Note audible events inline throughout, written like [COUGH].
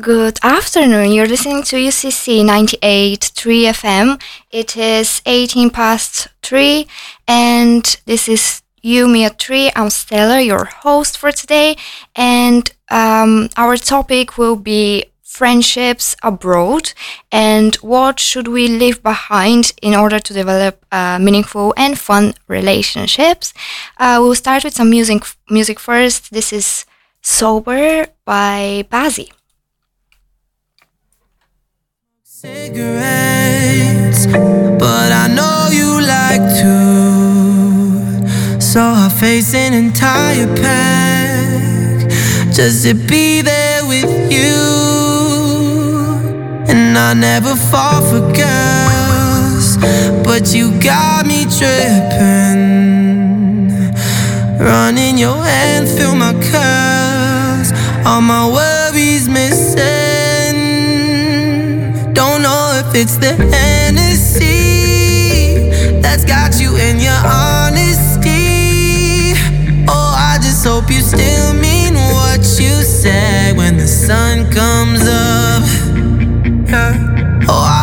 Good afternoon. You're listening to UCC 98.3 FM. It is 18 past 3 and this is You Me at 3. I'm Stella, your host for today. And um, our topic will be friendships abroad and what should we leave behind in order to develop uh, meaningful and fun relationships. Uh, we'll start with some music, music first. This is Sober by Bazzi. Cigarettes, but I know you like to. So I face an entire pack just to be there with you. And I never fall for girls, but you got me tripping. Running your hand through my curls, all my worries missing. It's the Hennessy that's got you in your honesty. Oh, I just hope you still mean what you said when the sun comes up. Yeah. Oh, I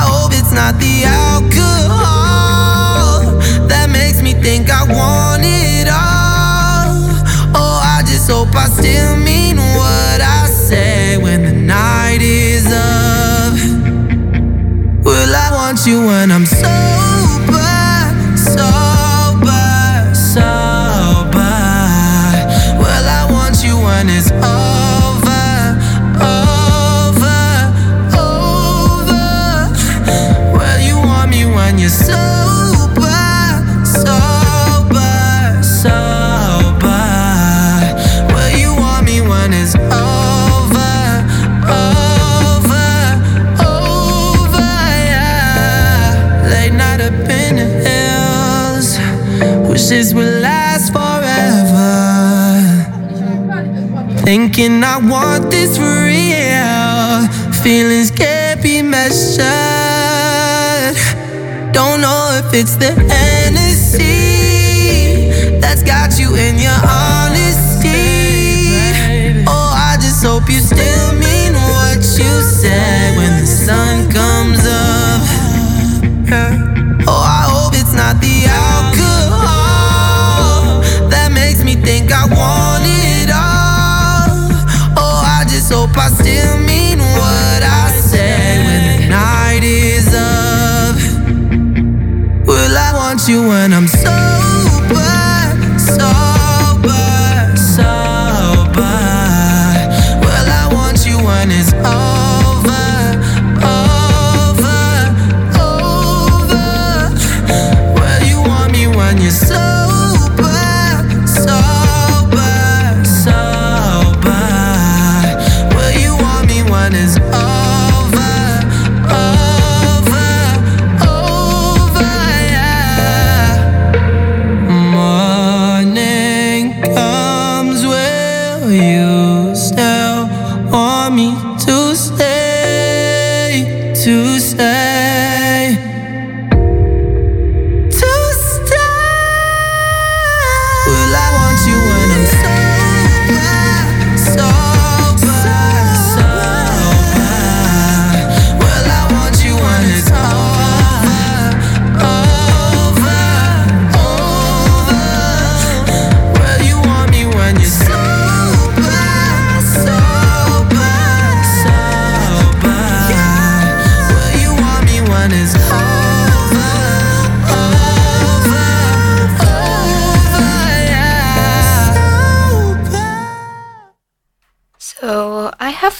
when I'm Thinking I want this for real. Feelings can't be measured. Don't know if it's the Hennessy that's got you in your honesty. Oh, I just hope you still mean what you said when the sun comes up.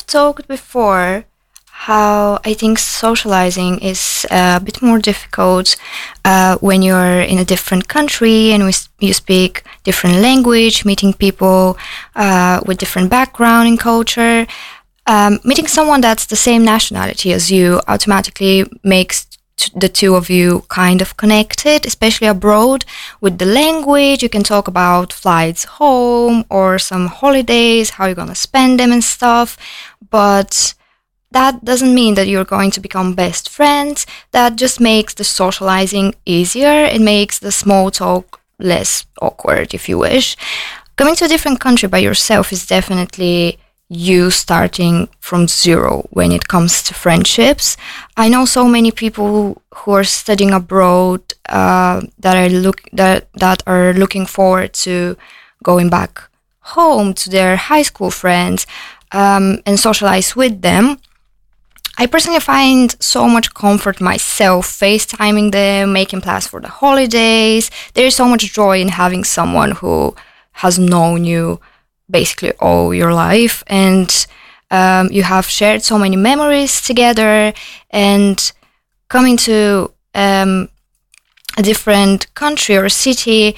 Talked before how I think socializing is a bit more difficult uh, when you're in a different country and you speak different language, meeting people uh, with different background and culture. Um, meeting someone that's the same nationality as you automatically makes t- the two of you kind of connected, especially abroad with the language. You can talk about flights home or some holidays, how you're gonna spend them and stuff. But that doesn't mean that you're going to become best friends. That just makes the socializing easier. It makes the small talk less awkward, if you wish. Coming to a different country by yourself is definitely you starting from zero when it comes to friendships. I know so many people who are studying abroad uh, that are look that that are looking forward to going back home to their high school friends um, and socialize with them. I personally find so much comfort myself FaceTiming them, making plans for the holidays. There is so much joy in having someone who has known you basically all your life and um, you have shared so many memories together and coming to um, a different country or city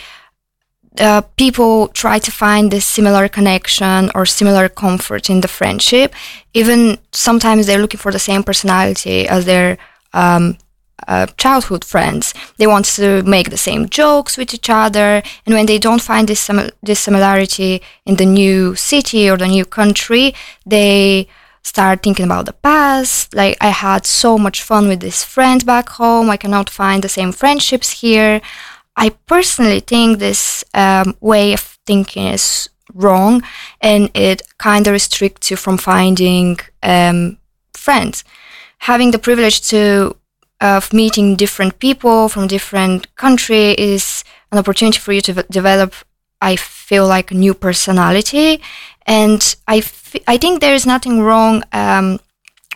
uh, people try to find this similar connection or similar comfort in the friendship. Even sometimes they're looking for the same personality as their um, uh, childhood friends. They want to make the same jokes with each other, and when they don't find this this similarity in the new city or the new country, they start thinking about the past. Like I had so much fun with this friend back home. I cannot find the same friendships here. I personally think this um, way of thinking is wrong and it kind of restricts you from finding um, friends. Having the privilege to of meeting different people from different country is an opportunity for you to develop i feel like a new personality. And I, f- I think there is nothing wrong um,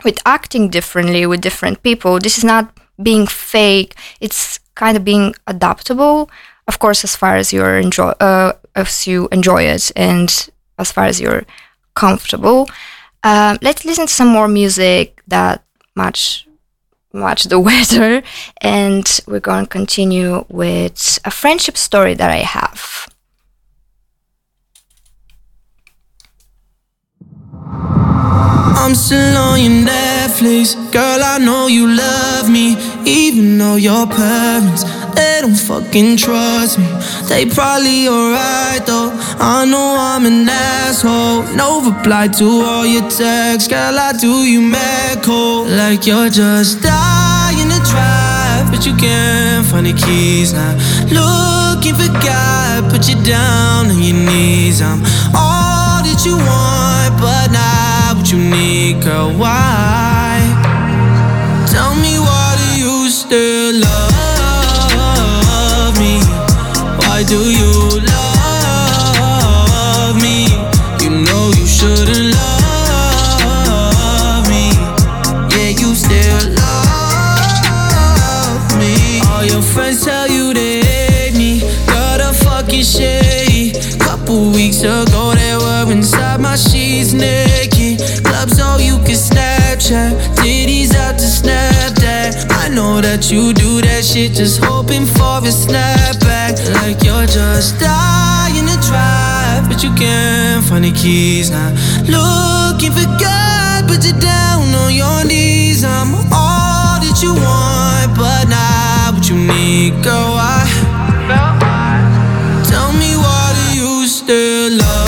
with acting differently with different people. This is not being fake. It's kind of being adaptable of course as far as you're enjoy uh, as you enjoy it and as far as you're comfortable. Uh, let's listen to some more music that match match the [LAUGHS] weather and we're going to continue with a friendship story that i have I'm still on your Netflix. Girl, I know you love me. Even though your parents, they don't fucking trust me. They probably alright though. I know I'm an asshole. No reply to all your texts. Girl, I do you mad cold. Like you're just dying to drive, but you can't find the keys now. Looking for God, put you down on your knees. I'm all that you want, but now what you need, girl. Why? Tell me why do you still love do you love me? You know you shouldn't love me. Yeah, you still love me. All your friends tell you they hate me. Got a fucking shady. Couple weeks ago, they were inside my sheets naked Clubs all you can Snapchat. Titties out to Snapchat. I know that you do that shit just hoping for a snapback. Just dying to drive, but you can't find the keys now. Looking for God, but you're down on your knees. I'm all that you want, but not what you need, girl. I tell me why do you still love?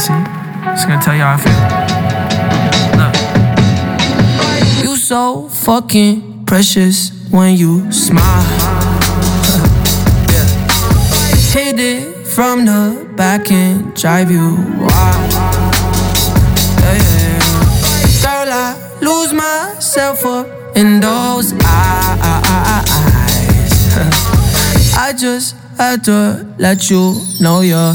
see. Just gonna tell you how I feel. Look. You so fucking precious when you smile. [LAUGHS] yeah. Hit it from the back and drive you wild. Yeah, yeah, Girl, I lose myself up in those eyes. [LAUGHS] I just had to let you know you're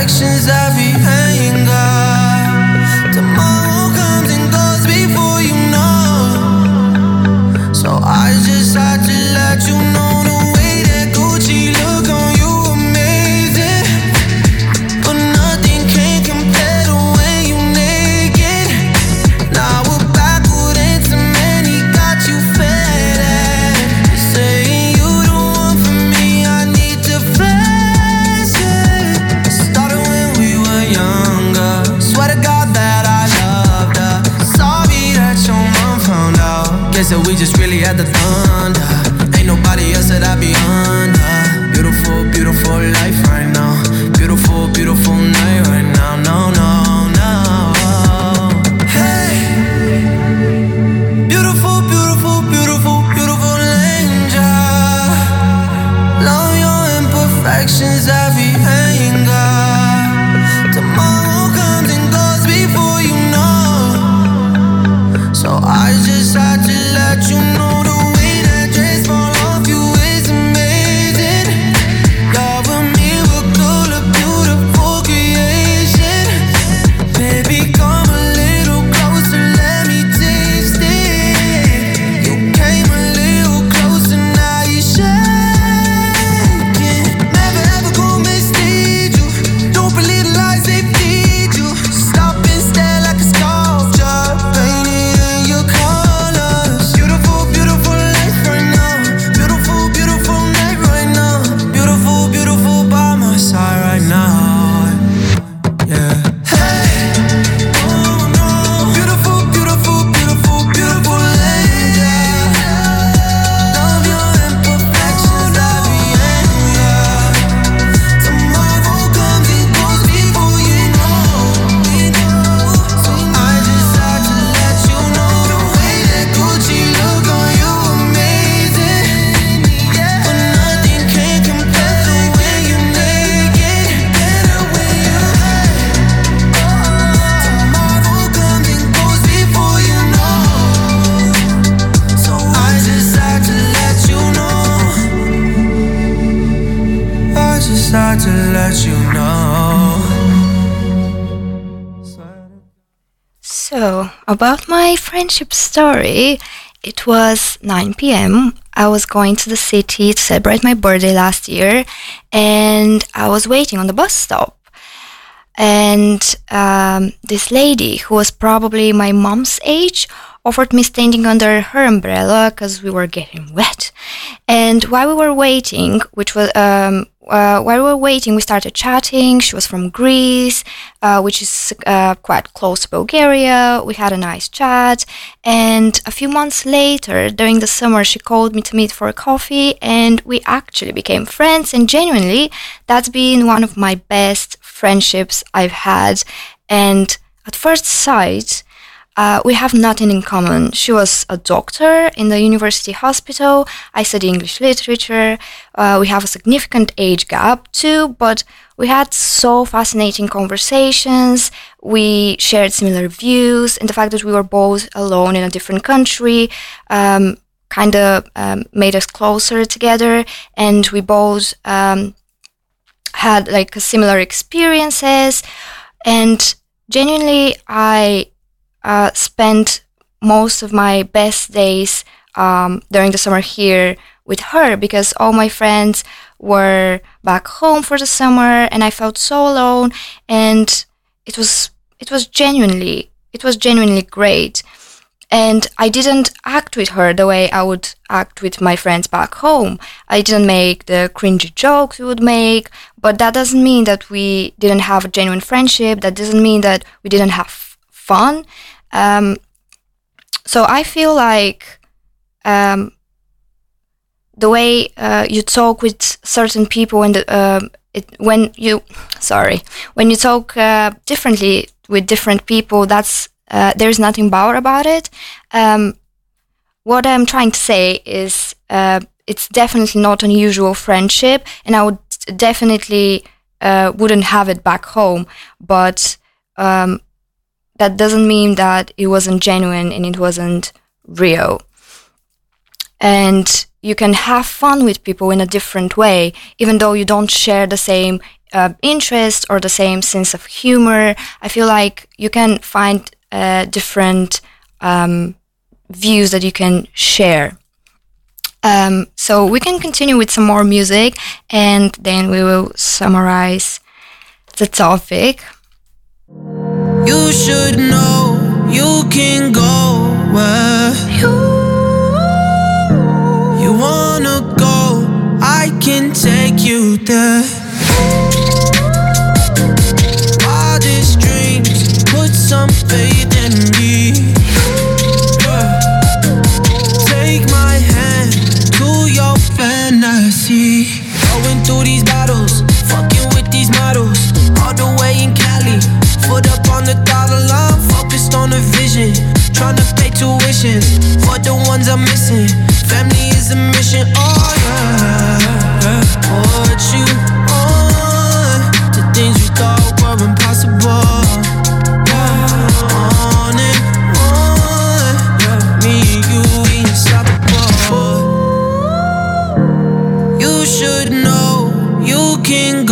actions, every anger. Tomorrow comes and goes before you know. So I just had to let you know. the fun. story, it was 9 p.m. I was going to the city to celebrate my birthday last year, and I was waiting on the bus stop. And um, this lady, who was probably my mom's age, offered me standing under her umbrella because we were getting wet. And while we were waiting, which was um, uh, while we were waiting, we started chatting. She was from Greece, uh, which is uh, quite close to Bulgaria. We had a nice chat. And a few months later, during the summer, she called me to meet for a coffee, and we actually became friends. And genuinely, that's been one of my best friendships I've had. And at first sight, uh, we have nothing in common. She was a doctor in the university hospital. I study English literature. Uh, we have a significant age gap too, but we had so fascinating conversations. We shared similar views, and the fact that we were both alone in a different country um, kind of um, made us closer together. And we both um, had like similar experiences. And genuinely, I uh, spent most of my best days um, during the summer here with her because all my friends were back home for the summer and I felt so alone and it was it was genuinely it was genuinely great and I didn't act with her the way I would act with my friends back home. I didn't make the cringy jokes we would make, but that doesn't mean that we didn't have a genuine friendship. That doesn't mean that we didn't have fun. Um, so I feel like um, the way uh, you talk with certain people and uh, it, when you [LAUGHS] sorry when you talk uh, differently with different people, that's uh, there's nothing bad about it. Um, what I'm trying to say is uh, it's definitely not an unusual friendship, and I would definitely uh, wouldn't have it back home, but. Um, that doesn't mean that it wasn't genuine and it wasn't real. And you can have fun with people in a different way, even though you don't share the same uh, interest or the same sense of humor. I feel like you can find uh, different um, views that you can share. Um, so we can continue with some more music and then we will summarize the topic. You should know you can go where you, you wanna go. I can take you there. Wildest dreams, put some faith focused on a vision. Tryna pay tuition for the ones I'm missing. Family is a mission, oh yeah. Put you on to things you thought were impossible. Yeah. On and on, me and you we unstoppable. You should know you can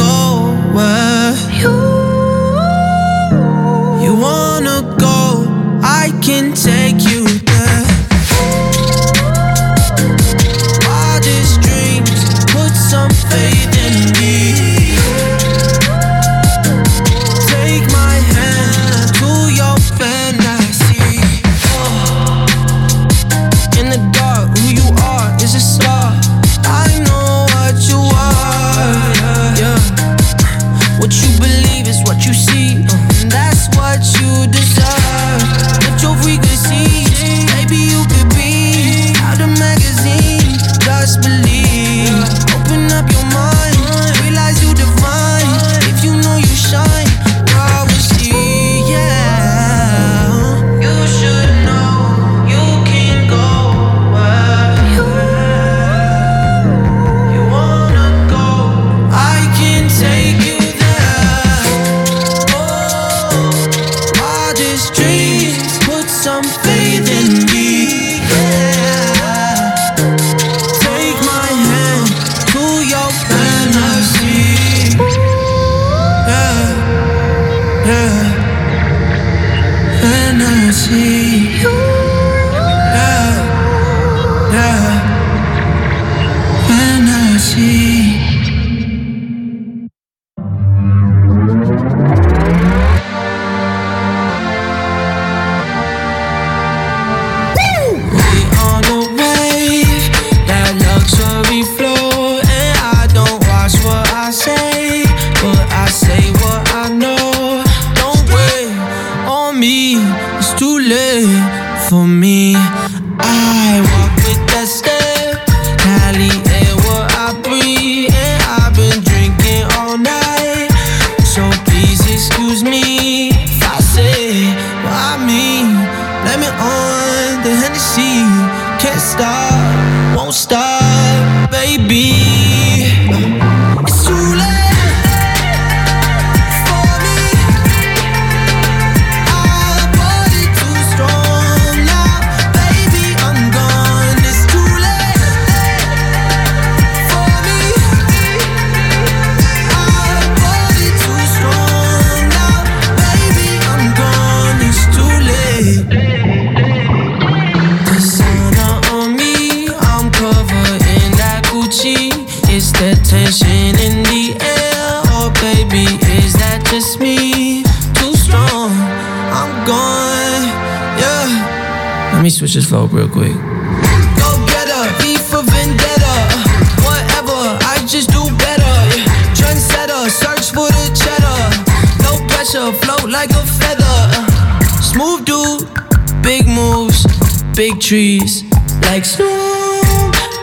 big trees, like Snoop.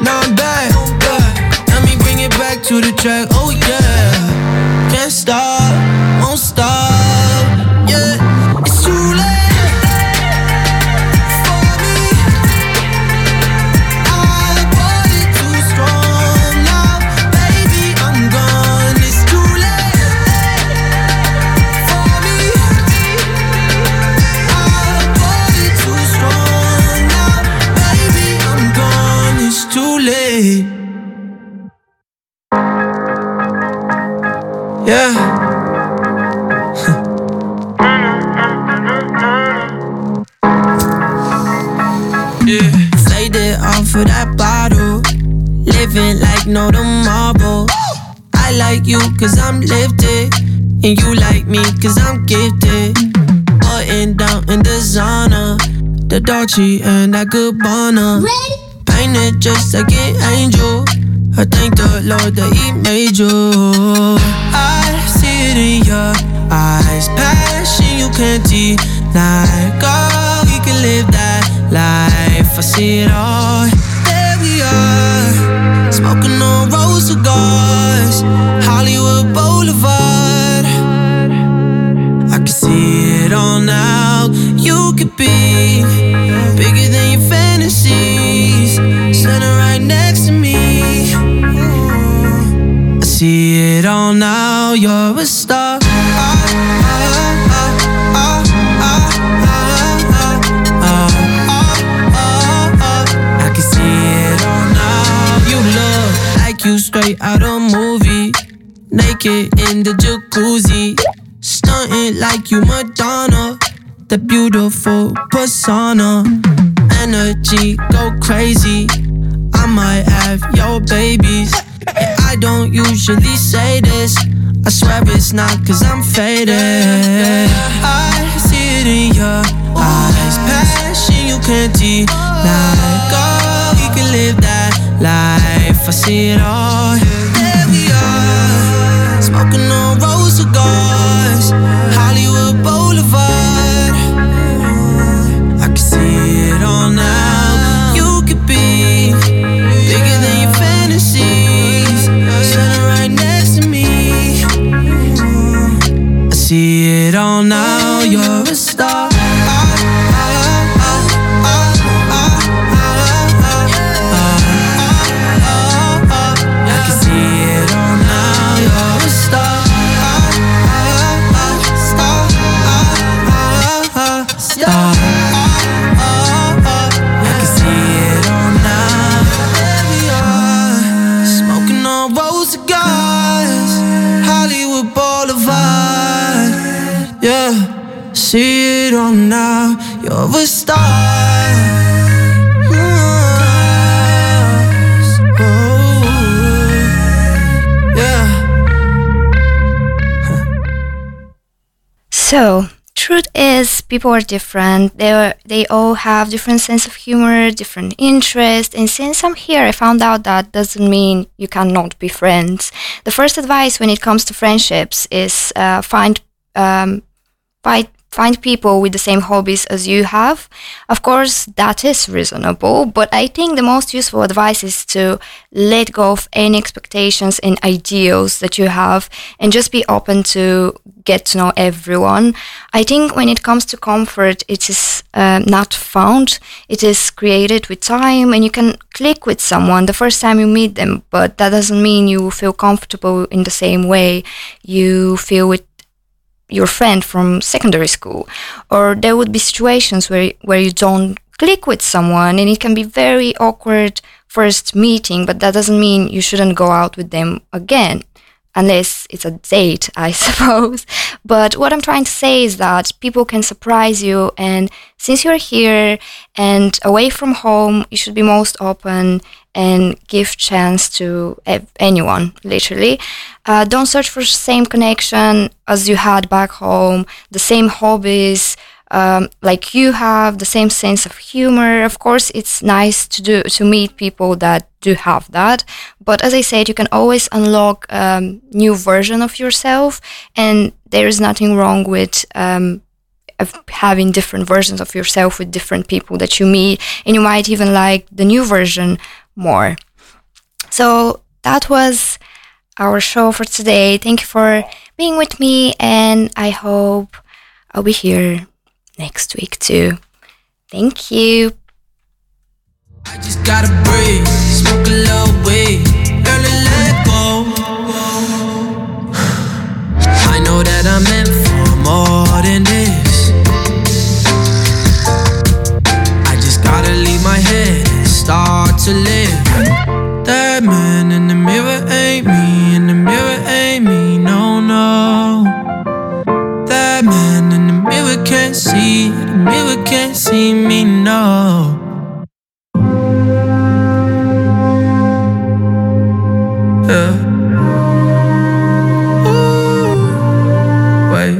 Now I'm back, yeah. Let me bring it back to the track. Dolce and that Gabbana. Painted just like an angel. I thank the Lord that He made you. I see it in your eyes. Passion you can't deny. God, we can live that life. I see it all. There we are. Smoking on rose cigars. Hollywood Boulevard. I can see it all now. You could be bigger than your fantasies, standing right next to me. I see it all now. You're a star. I can see it all now. You look like you straight out of movie, naked in the jacuzzi. Stunting like you Madonna. The beautiful persona. Energy go crazy. I might have your babies. And I don't usually say this. I swear it's not cause I'm faded. I see it in your eyes. Passion you can't deny. God, we can live that life. I see it all. There we are. Smoking on rose cigars. People are different. They are, they all have different sense of humor, different interests. And since I'm here, I found out that doesn't mean you cannot be friends. The first advice when it comes to friendships is uh, find um, find find people with the same hobbies as you have. Of course, that is reasonable, but I think the most useful advice is to let go of any expectations and ideals that you have and just be open to get to know everyone. I think when it comes to comfort, it is uh, not found, it is created with time, and you can click with someone the first time you meet them, but that doesn't mean you feel comfortable in the same way you feel with your friend from secondary school or there would be situations where where you don't click with someone and it can be very awkward first meeting but that doesn't mean you shouldn't go out with them again unless it's a date i [LAUGHS] suppose. But what i'm trying to say is that people can surprise you and since you're here and away from home you should be most open and give chance to anyone literally. Uh, don't search for same connection as you had back home the same hobbies um, like you have the same sense of humor of course it's nice to do to meet people that do have that but as i said you can always unlock a um, new version of yourself and there is nothing wrong with um, having different versions of yourself with different people that you meet and you might even like the new version more. So that was our show for today. Thank you for being with me, and I hope I'll be here next week too. Thank you. I just gotta breathe, smoke a little weed, let go. I know that I'm meant for more than this. I just gotta leave my head and start to live. That man in can't see, the mirror can't see me, no. Yeah. Wait.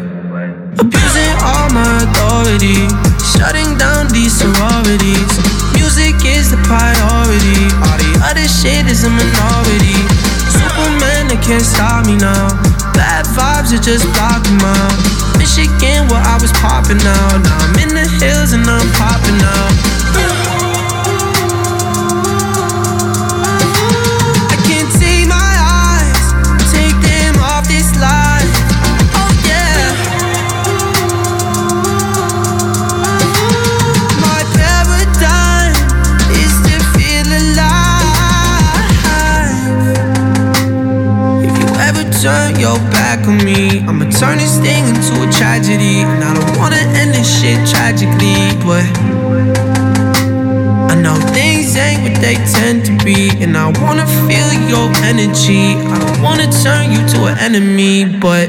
Abusing all my authority, shutting down these sororities Music is the priority. All the other shit is a minority. Superman, they can't stop me now. Bad vibes are just blocking out. Michigan, where I was popping out. Now I'm in the hills and I'm popping out. Energy. I don't wanna turn you to an enemy, but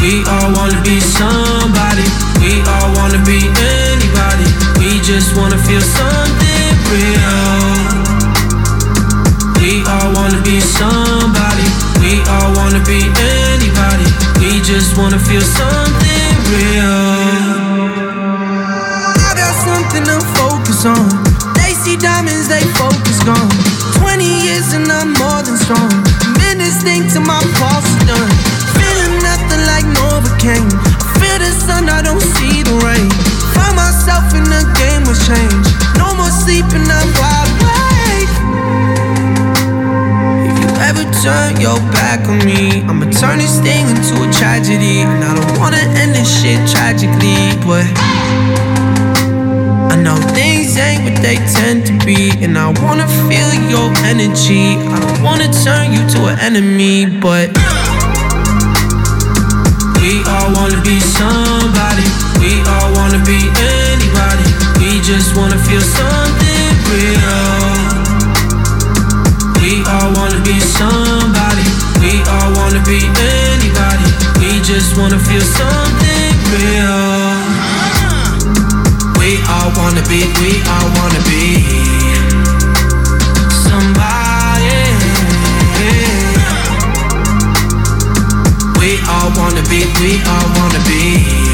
we all wanna be somebody. We all wanna be anybody. We just wanna feel something real. We all wanna be somebody. We all wanna be anybody. We just wanna feel something real. Back on me, I'ma turn this thing into a tragedy. And I don't wanna end this shit tragically, but I know things ain't what they tend to be. And I wanna feel your energy. I don't wanna turn you to an enemy, but we all wanna be somebody. We all wanna be anybody. We just wanna feel something real. We all wanna be somebody. We all wanna be anybody. We just wanna feel something real. We all wanna be, we all wanna be somebody. We all wanna be, we all wanna be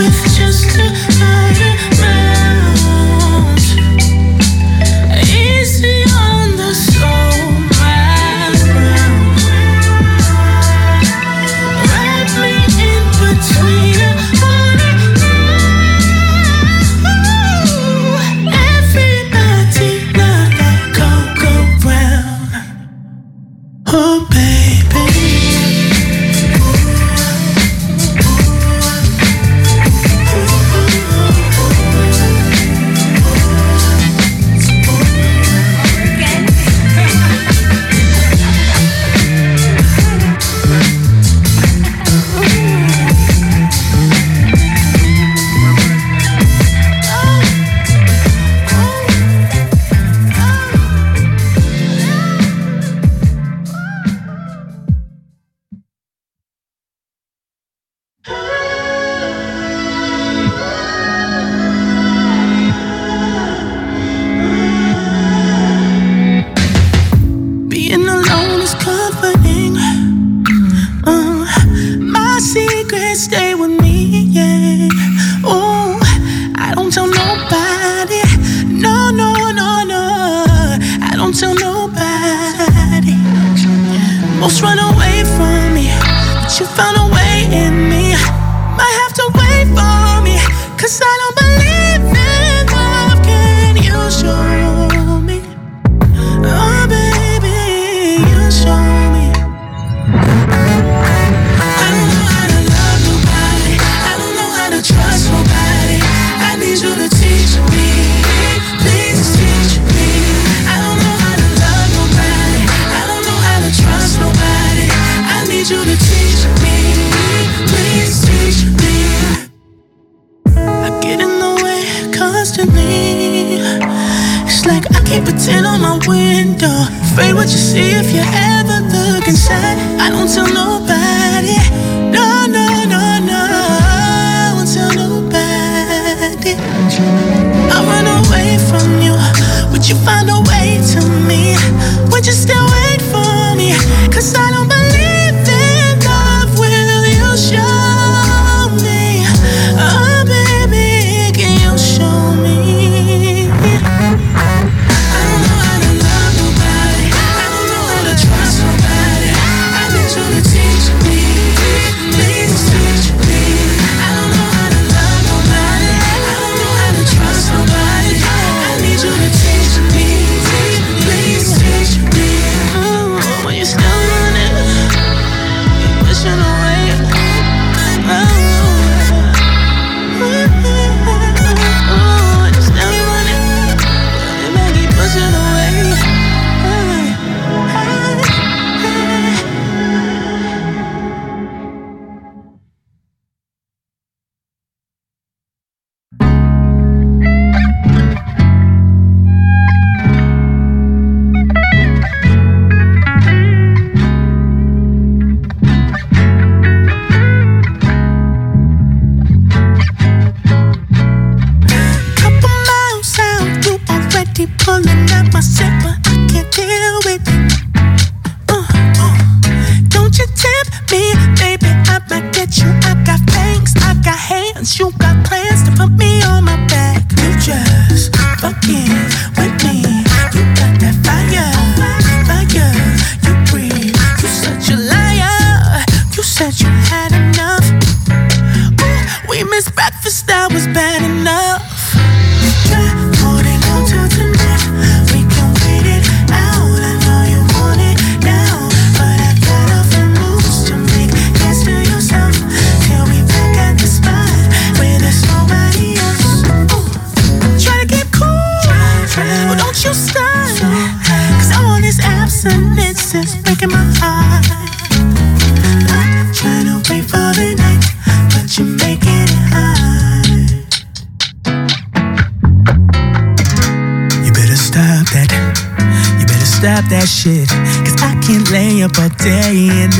that was bad enough.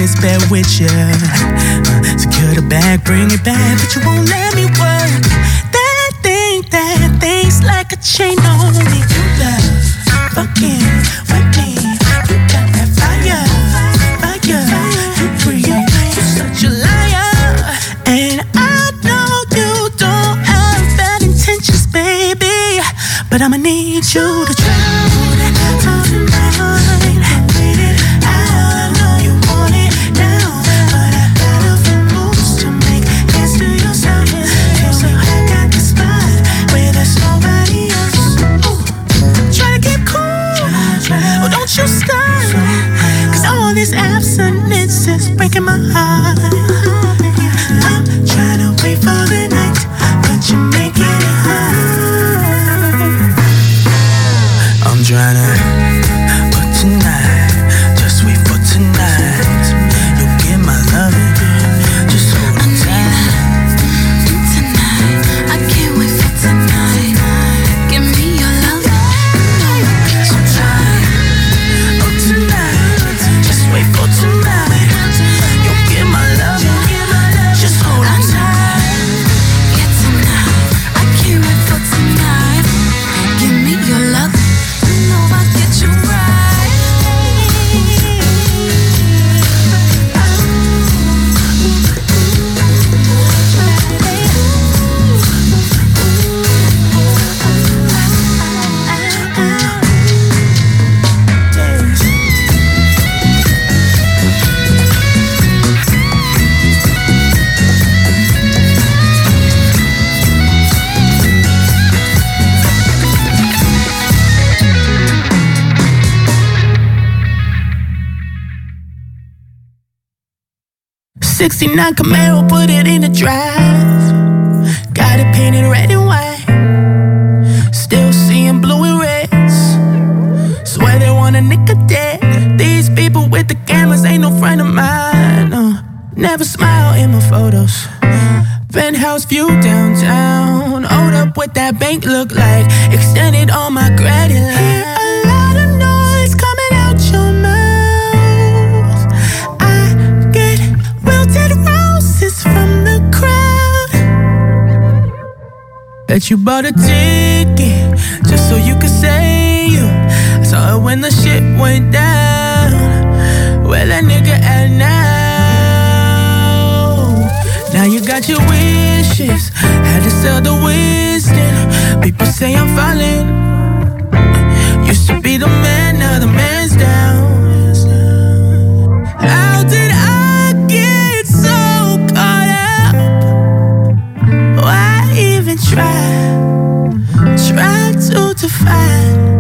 This bed with you. Secure the bag, bring it back, but you won't let me work. 69 Camaro, put it in the drive. Got it painted red and white. Still seeing blue and reds. Swear they wanna nick a dead. These people with the cameras ain't no friend of mine. Uh, never smile in my photos. Penthouse view downtown. Hold up what that bank look like. Extended all my credit line. that you bought a ticket just so you could say you saw it when the shit went down. Where that nigga at now? Now you got your wishes, had to sell the wisdom. People say I'm falling. Used to be the man, now the man. try, try to define